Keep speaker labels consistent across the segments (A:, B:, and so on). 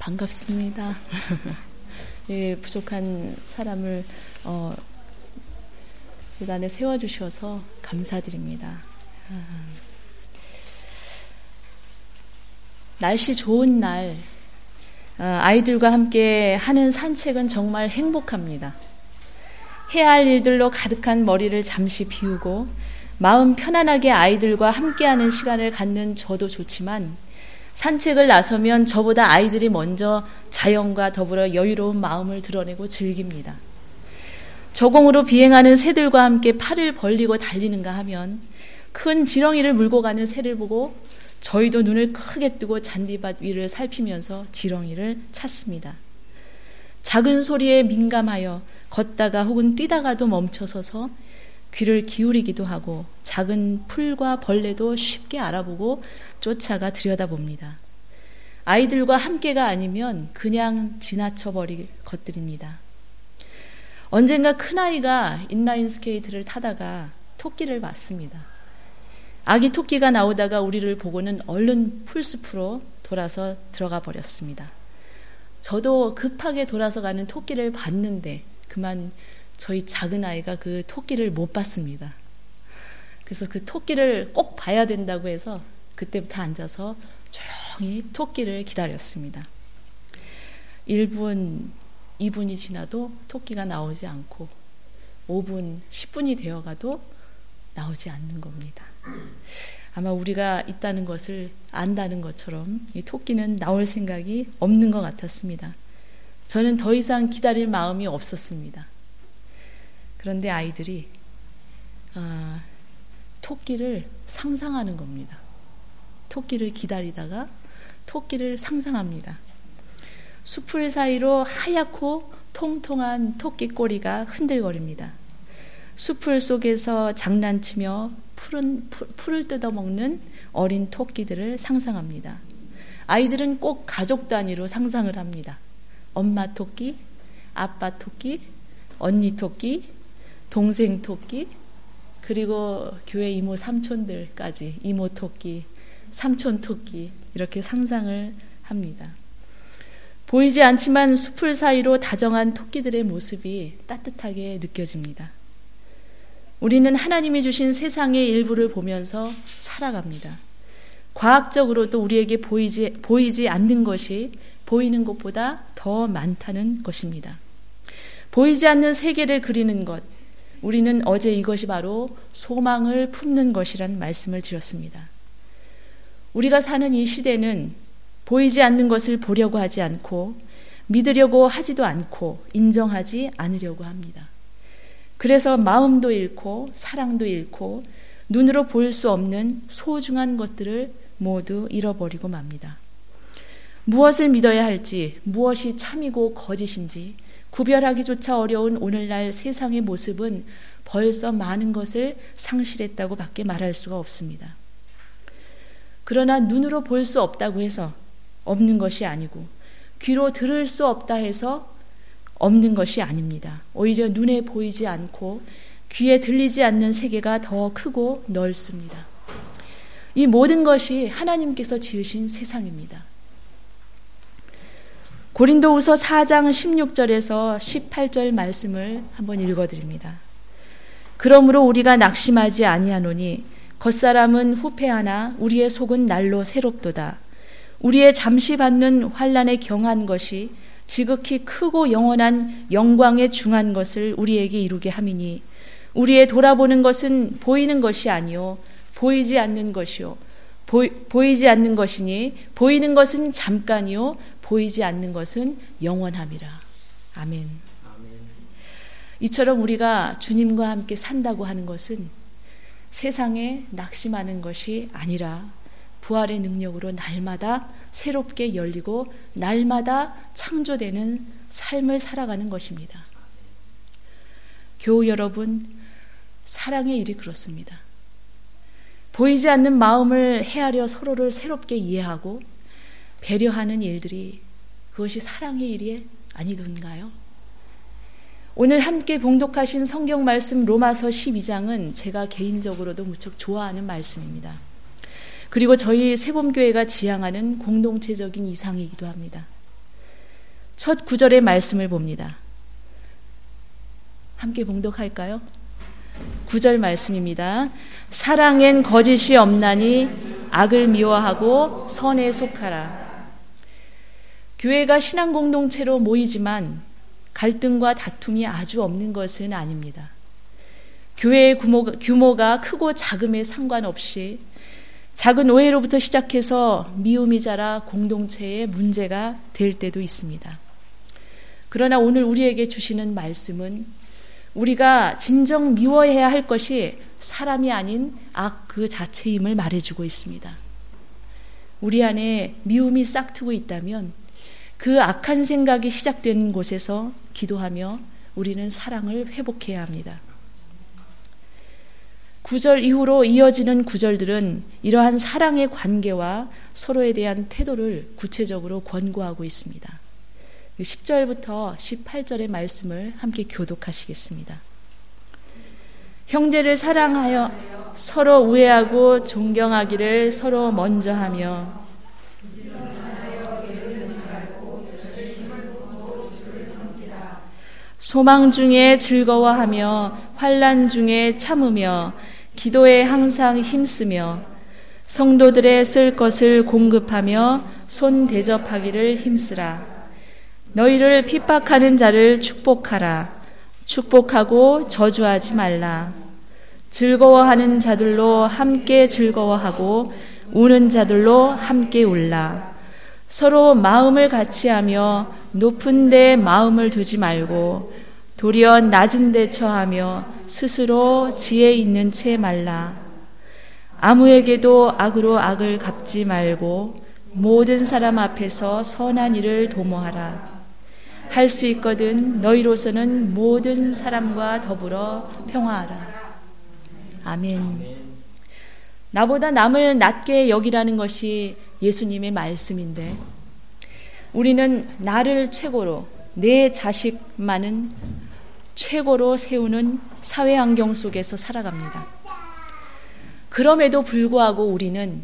A: 반갑습니다. 예, 부족한 사람을 어, 교단에 세워주셔서 감사드립니다. 아, 날씨 좋은 날 어, 아이들과 함께 하는 산책은 정말 행복합니다. 해야 할 일들로 가득한 머리를 잠시 비우고 마음 편안하게 아이들과 함께하는 시간을 갖는 저도 좋지만 산책을 나서면 저보다 아이들이 먼저 자연과 더불어 여유로운 마음을 드러내고 즐깁니다. 저공으로 비행하는 새들과 함께 팔을 벌리고 달리는가 하면 큰 지렁이를 물고 가는 새를 보고 저희도 눈을 크게 뜨고 잔디밭 위를 살피면서 지렁이를 찾습니다. 작은 소리에 민감하여 걷다가 혹은 뛰다가도 멈춰서서 귀를 기울이기도 하고 작은 풀과 벌레도 쉽게 알아보고 쫓아가 들여다봅니다. 아이들과 함께가 아니면 그냥 지나쳐 버릴 것들입니다. 언젠가 큰아이가 인라인 스케이트를 타다가 토끼를 봤습니다. 아기 토끼가 나오다가 우리를 보고는 얼른 풀숲으로 돌아서 들어가 버렸습니다. 저도 급하게 돌아서 가는 토끼를 봤는데 그만 저희 작은 아이가 그 토끼를 못 봤습니다. 그래서 그 토끼를 꼭 봐야 된다고 해서 그때부터 앉아서 조용히 토끼를 기다렸습니다. 1분, 2분이 지나도 토끼가 나오지 않고 5분, 10분이 되어 가도 나오지 않는 겁니다. 아마 우리가 있다는 것을 안다는 것처럼 이 토끼는 나올 생각이 없는 것 같았습니다. 저는 더 이상 기다릴 마음이 없었습니다. 그런데 아이들이 아, 토끼를 상상하는 겁니다. 토끼를 기다리다가 토끼를 상상합니다. 수풀 사이로 하얗고 통통한 토끼 꼬리가 흔들거립니다. 수풀 속에서 장난치며 푸른, 풀을 뜯어먹는 어린 토끼들을 상상합니다. 아이들은 꼭 가족 단위로 상상을 합니다. 엄마 토끼, 아빠 토끼, 언니 토끼, 동생 토끼, 그리고 교회 이모 삼촌들까지 이모 토끼, 삼촌 토끼 이렇게 상상을 합니다. 보이지 않지만 숲을 사이로 다정한 토끼들의 모습이 따뜻하게 느껴집니다. 우리는 하나님이 주신 세상의 일부를 보면서 살아갑니다. 과학적으로도 우리에게 보이지, 보이지 않는 것이 보이는 것보다 더 많다는 것입니다. 보이지 않는 세계를 그리는 것, 우리는 어제 이것이 바로 소망을 품는 것이란 말씀을 드렸습니다. 우리가 사는 이 시대는 보이지 않는 것을 보려고 하지 않고 믿으려고 하지도 않고 인정하지 않으려고 합니다. 그래서 마음도 잃고 사랑도 잃고 눈으로 볼 수 없는 소중한 것들을 모두 잃어버리고 맙니다. 무엇을 믿어야 할지, 무엇이 참이고 거짓인지 구별하기조차 어려운 오늘날 세상의 모습은 벌써 많은 것을 상실했다고 밖에 말할 수가 없습니다. 그러나 눈으로 볼 수 없다고 해서 없는 것이 아니고 귀로 들을 수 없다 해서 없는 것이 아닙니다. 오히려 눈에 보이지 않고 귀에 들리지 않는 세계가 더 크고 넓습니다. 이 모든 것이 하나님께서 지으신 세상입니다. 고린도후서 4장 16절에서 18절 말씀을 한번 읽어 드립니다. 그러므로 우리가 낙심하지 아니하노니 겉사람은 후패하나 우리의 속은 날로 새롭도다. 우리의 잠시 받는 환란에 경한 것이 지극히 크고 영원한 영광에 중한 것을 우리에게 이루게 함이니 우리의 돌아보는 것은 보이는 것이 아니요 보이지 않는 것이요 보, 이 지 않는 것이니 보이는 것은 잠깐이요 보이지 않는 것은 영원함이라. 아멘. 이처럼 우리가 주님과 함께 산다고 하는 것은 세상에 낙심하는 것이 아니라 부활의 능력으로 날마다 새롭게 열리고 날마다 창조되는 삶을 살아가는 것입니다. 교우 여러분, 사랑의 일이 그렇습니다. 보이지 않는 마음을 헤아려 서로를 새롭게 이해하고 배려하는 일들이 그것이 사랑의 일이 아니던가요? 오늘 함께 봉독하신 성경 말씀 로마서 12장은 제가 개인적으로도 무척 좋아하는 말씀입니다. 그리고 저희 세범교회가 지향하는 공동체적인 이상이기도 합니다. 첫 구절의 말씀을 봅니다. 함께 봉독할까요? 구절 말씀입니다. 사랑엔 거짓이 없나니 악을 미워하고 선에 속하라. 교회가 신앙 공동체로 모이지만 갈등과 다툼이 아주 없는 것은 아닙니다. 교회의 규모가, 규모가 크고 작음에 상관없이 작은 오해로부터 시작해서 미움이 자라 공동체의 문제가 될 때도 있습니다. 그러나 오늘 우리에게 주시는 말씀은 우리가 진정 미워해야 할 것이 사람이 아닌 악 그 자체임을 말해주고 있습니다. 우리 안에 미움이 싹트고 있다면 그 악한 생각이 시작된 곳에서 기도하며 우리는 사랑을 회복해야 합니다. 구절 이후로 이어지는 구절들은 이러한 사랑의 관계와 서로에 대한 태도를 구체적으로 권고하고 있습니다. 10절부터 18절의 말씀을 함께 교독하시겠습니다. 형제를 사랑하여 서로 우애하고 존경하기를 서로 먼저 하며 소망 중에 즐거워하며 환란 중에 참으며 기도에 항상 힘쓰며 성도들의 쓸 것을 공급하며 손 대접하기를 힘쓰라. 너희를 핍박하는 자를 축복하라. 축복하고 저주하지 말라. 즐거워하는 자들로 함께 즐거워하고 우는 자들로 함께 울라. 서로 마음을 같이 하며 높은 데 마음을 두지 말고 도리어 낮은 데 처하며 스스로 지혜 있는 채 말라. 아무에게도 악으로 악을 갚지 말고 모든 사람 앞에서 선한 일을 도모하라. 할 수 있거든 너희로서는 모든 사람과 더불어 평화하라. 아멘. 나보다 남을 낮게 여기라는 것이 예수님의 말씀인데 우리는 나를 최고로 내 자식만은 최고로 세우는 사회 환경 속에서 살아갑니다. 그럼에도 불구하고 우리는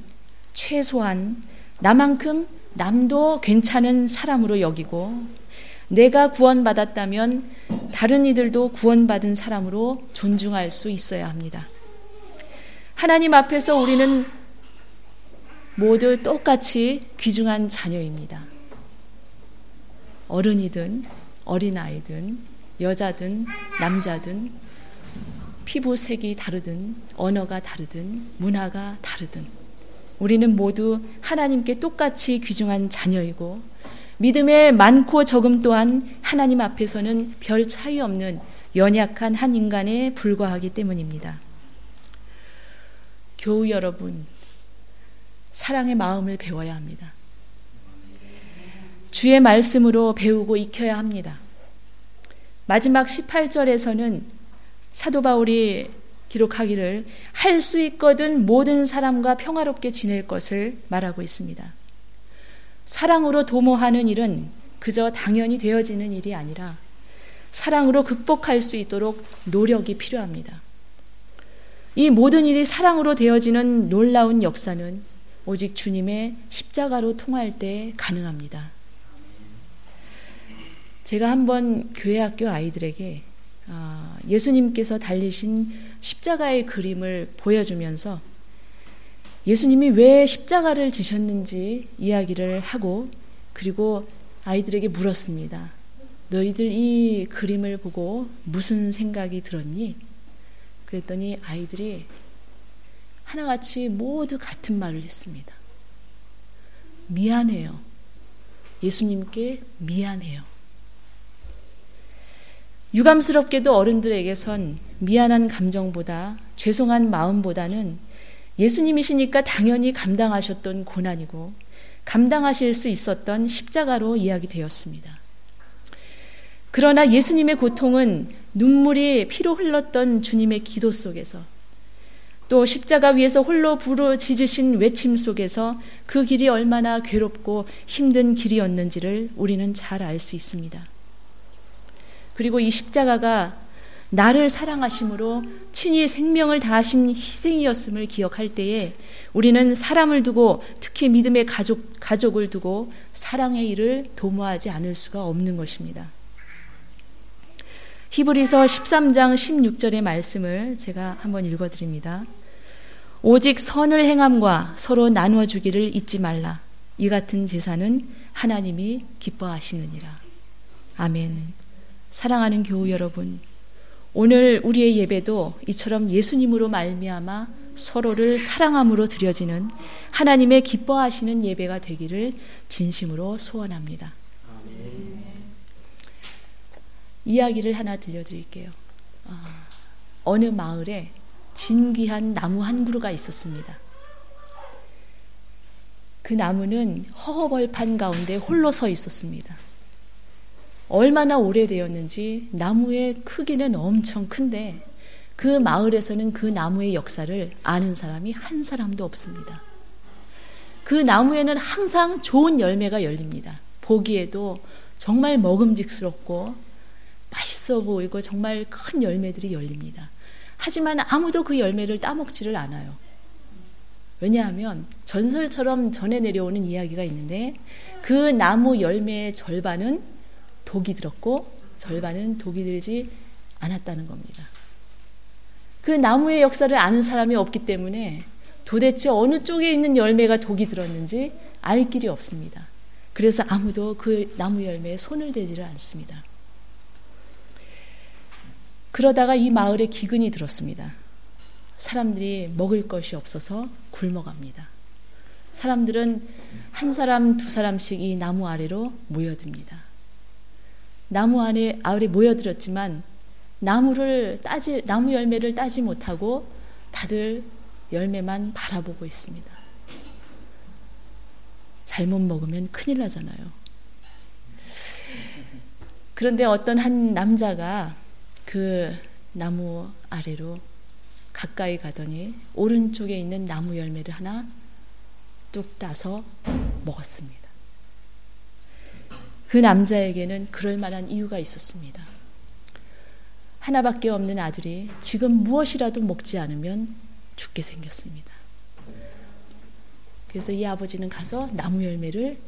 A: 최소한 나만큼 남도 괜찮은 사람으로 여기고 내가 구원받았다면 다른 이들도 구원받은 사람으로 존중할 수 있어야 합니다. 하나님 앞에서 우리는 모두 똑같이 귀중한 자녀입니다. 어른이든 어린아이든 여자든 남자든 피부색이 다르든 언어가 다르든 문화가 다르든 우리는 모두 하나님께 똑같이 귀중한 자녀이고 믿음의 많고 적음 또한 하나님 앞에서는 별 차이 없는 연약한 한 인간에 불과하기 때문입니다. 교우 여러분, 사랑의 마음을 배워야 합니다. 주의 말씀으로 배우고 익혀야 합니다. 마지막 18절에서는 사도 바울이 기록하기를 할 수 있거든 모든 사람과 평화롭게 지낼 것을 말하고 있습니다. 사랑으로 도모하는 일은 그저 당연히 되어지는 일이 아니라 사랑으로 극복할 수 있도록 노력이 필요합니다. 이 모든 일이 사랑으로 되어지는 놀라운 역사는 오직 주님의 십자가로 통할 때 가능합니다. 제가 한번 교회 학교 아이들에게 아, 예수님께서 달리신 십자가의 그림을 보여주면서 예수님이 왜 십자가를 지셨는지 이야기를 하고 그리고 아이들에게 물었습니다. 너희들 이 그림을 보고 무슨 생각이 들었니? 그랬더니 아이들이 하나같이 모두 같은 말을 했습니다. 미안해요. 예수님께 미안해요. 유감스럽게도 어른들에게선 미안한 감정보다 죄송한 마음보다는 예수님이시니까 당연히 감당하셨던 고난이고 감당하실 수 있었던 십자가로 이야기되었습니다. 그러나 예수님의 고통은 눈물이 피로 흘렀던 주님의 기도 속에서 또 십자가 위에서 홀로 부르짖으신 외침 속에서 그 길이 얼마나 괴롭고 힘든 길이었는지를 우리는 잘 알 수 있습니다. 그리고 이 십자가가 나를 사랑하심으로 친히 생명을 다하신 희생이었음을 기억할 때에 우리는 사람을 두고 특히 믿음의 가족, 가족을 두고 사랑의 일을 도모하지 않을 수가 없는 것입니다. 히브리서 13장 16절의 말씀을 제가 한번 읽어 드립니다. 오직 선을 행함과 서로 나누어 주기를 잊지 말라. 이 같은 제사는 하나님이 기뻐하시느니라. 아멘. 사랑하는 교우 여러분, 오늘 우리의 예배도 이처럼 예수님으로 말미암아 서로를 사랑함으로 드려지는 하나님의 기뻐하시는 예배가 되기를 진심으로 소원합니다. 아멘. 이야기를 하나 들려드릴게요. 아, 어느 마을에 진귀한 나무 한 그루가 있었습니다. 그 나무는 허허벌판 가운데 홀로 서 있었습니다. 얼마나 오래되었는지 나무의 크기는 엄청 큰데 그 마을에서는 그 나무의 역사를 아는 사람이 한 사람도 없습니다. 그 나무에는 항상 좋은 열매가 열립니다. 보기에도 정말 먹음직스럽고 맛있어 보이고 정말 큰 열매들이 열립니다. 하지만 아무도 그 열매를 따먹지를 않아요. 왜냐하면 전설처럼 전해 내려오는 이야기가 있는데 그 나무 열매의 절반은 독이 들었고 절반은 독이 들지 않았다는 겁니다. 그 나무의 역사를 아는 사람이 없기 때문에 도대체 어느 쪽에 있는 열매가 독이 들었는지 알 길이 없습니다. 그래서 아무도 그 나무 열매에 손을 대지를 않습니다. 그러다가 이 마을에 기근이 들었습니다. 사람들이 먹을 것이 없어서 굶어갑니다. 사람들은 한 사람, 두 사람씩 이 나무 아래로 모여듭니다. 나무 안에 아래 모여들었지만 나무를 따지 나무 열매를 따지 못하고 다들 열매만 바라보고 있습니다. 잘못 먹으면 큰일 나잖아요. 그런데 어떤 한 남자가 그 나무 아래로 가까이 가더니 오른쪽에 있는 나무 열매를 하나 뚝 따서 먹었습니다. 그 남자에게는 그럴 만한 이유가 있었습니다. 하나밖에 없는 아들이 지금 무엇이라도 먹지 않으면 죽게 생겼습니다. 그래서 이 아버지는 가서 나무 열매를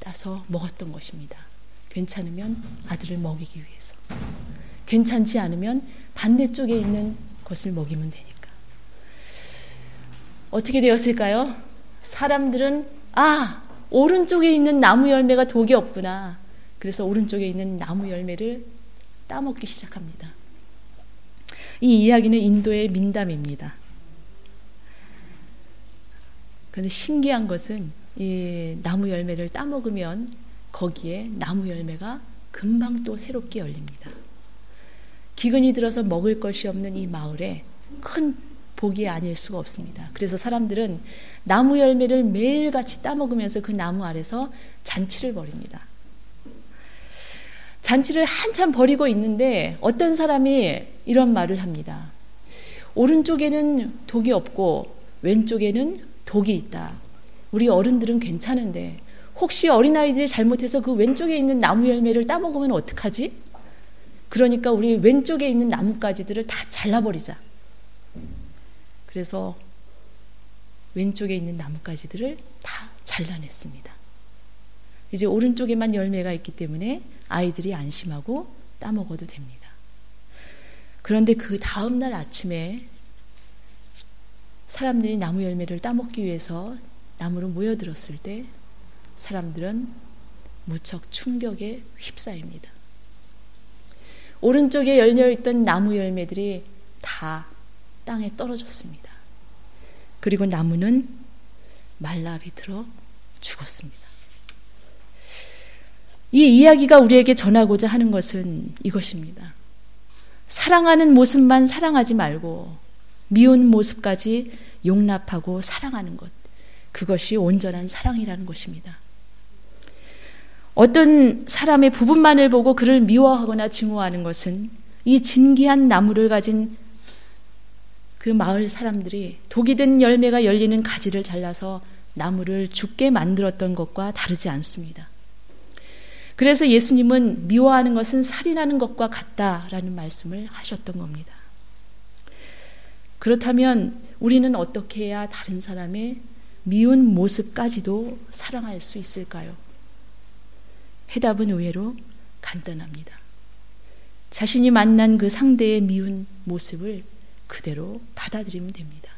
A: 따서 먹었던 것입니다. 괜찮으면 아들을 먹이기 위해서. 괜찮지 않으면 반대쪽에 있는 것을 먹이면 되니까. 어떻게 되었을까요? 사람들은 아, 오른쪽에 있는 나무 열매가 독이 없구나. 그래서 오른쪽에 있는 나무 열매를 따먹기 시작합니다. 이 이야기는 인도의 민담입니다. 그런데 신기한 것은 이 나무 열매를 따먹으면 거기에 나무 열매가 금방 또 새롭게 열립니다. 기근이 들어서 먹을 것이 없는 이 마을에 큰 복이 아닐 수가 없습니다. 그래서 사람들은 나무 열매를 매일같이 따먹으면서 그 나무 아래서 잔치를 벌입니다. 잔치를 한참 벌이고 있는데 어떤 사람이 이런 말을 합니다. 오른쪽에는 독이 없고 왼쪽에는 독이 있다. 우리 어른들은 괜찮은데 혹시 어린아이들이 잘못해서 그 왼쪽에 있는 나무 열매를 따먹으면 어떡하지? 그러니까 우리 왼쪽에 있는 나뭇가지들을 다 잘라버리자. 그래서 왼쪽에 있는 나뭇가지들을 다 잘라냈습니다. 이제 오른쪽에만 열매가 있기 때문에 아이들이 안심하고 따먹어도 됩니다. 그런데 그 다음날 아침에 사람들이 나무 열매를 따먹기 위해서 나무로 모여들었을 때 사람들은 무척 충격에 휩싸입니다. 오른쪽에 열려있던 나무 열매들이 다 땅에 떨어졌습니다. 그리고 나무는 말라 비틀어 죽었습니다. 이 이야기가 우리에게 전하고자 하는 것은 이것입니다. 사랑하는 모습만 사랑하지 말고 미운 모습까지 용납하고 사랑하는 것. 그것이 온전한 사랑이라는 것입니다. 어떤 사람의 부분만을 보고 그를 미워하거나 증오하는 것은 이 진기한 나무를 가진 그 마을 사람들이 독이 든 열매가 열리는 가지를 잘라서 나무를 죽게 만들었던 것과 다르지 않습니다. 그래서 예수님은 미워하는 것은 살인하는 것과 같다라는 말씀을 하셨던 겁니다. 그렇다면 우리는 어떻게 해야 다른 사람의 미운 모습까지도 사랑할 수 있을까요? 해답은 의외로 간단합니다. 자신이 만난 그 상대의 미운 모습을 그대로 받아들이면 됩니다.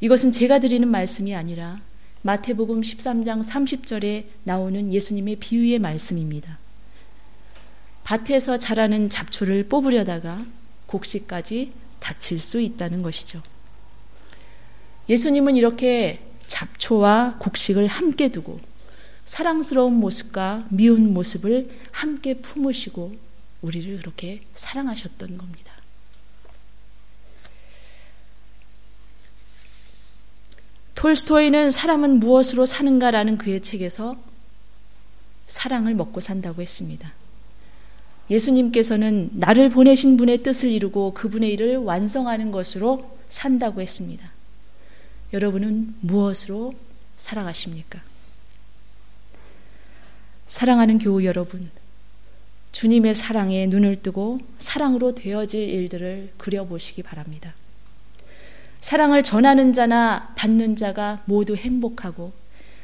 A: 이것은 제가 드리는 말씀이 아니라 마태복음 13장 30절에 나오는 예수님의 비유의 말씀입니다. 밭에서 자라는 잡초를 뽑으려다가 곡식까지 다칠 수 있다는 것이죠. 예수님은 이렇게 잡초와 곡식을 함께 두고 사랑스러운 모습과 미운 모습을 함께 품으시고 우리를 그렇게 사랑하셨던 겁니다. 톨스토이는 사람은 무엇으로 사는가라는 그의 책에서 사랑을 먹고 산다고 했습니다. 예수님께서는 나를 보내신 분의 뜻을 이루고 그분의 일을 완성하는 것으로 산다고 했습니다. 여러분은 무엇으로 살아가십니까? 사랑하는 교우 여러분, 주님의 사랑에 눈을 뜨고 사랑으로 되어질 일들을 그려보시기 바랍니다. 사랑을 전하는 자나 받는 자가 모두 행복하고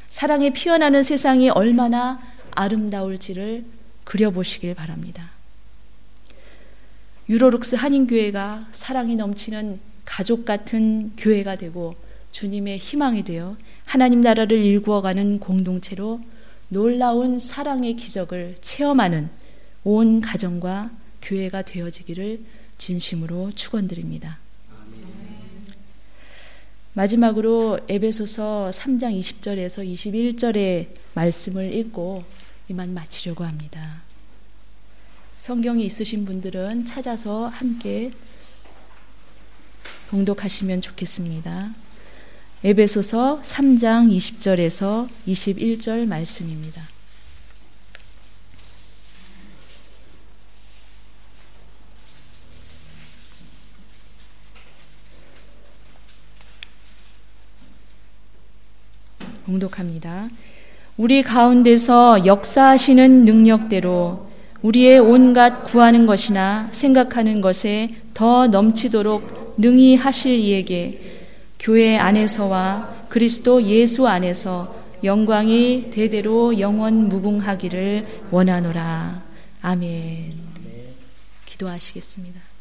A: 사랑이 피어나는 세상이 얼마나 아름다울지를 그려보시길 바랍니다. 유로룩스 한인교회가 사랑이 넘치는 가족 같은 교회가 되고 주님의 희망이 되어 하나님 나라를 일구어가는 공동체로 놀라운 사랑의 기적을 체험하는 온 가정과 교회가 되어지기를 진심으로 축원드립니다. 마지막으로 에베소서 3장 20절에서 21절의 말씀을 읽고 이만 마치려고 합니다. 성경이 있으신 분들은 찾아서 함께 봉독하시면 좋겠습니다. 에베소서 3장 20절에서 21절 말씀입니다. 공독합니다. 우리 가운데서 역사하시는 능력대로 우리의 온갖 구하는 것이나 생각하는 것에 더 넘치도록 능히 하실 이에게 교회 안에서와 그리스도 예수 안에서 영광이 대대로 영원 무궁하기를 원하노라. 아멘. 기도하시겠습니다.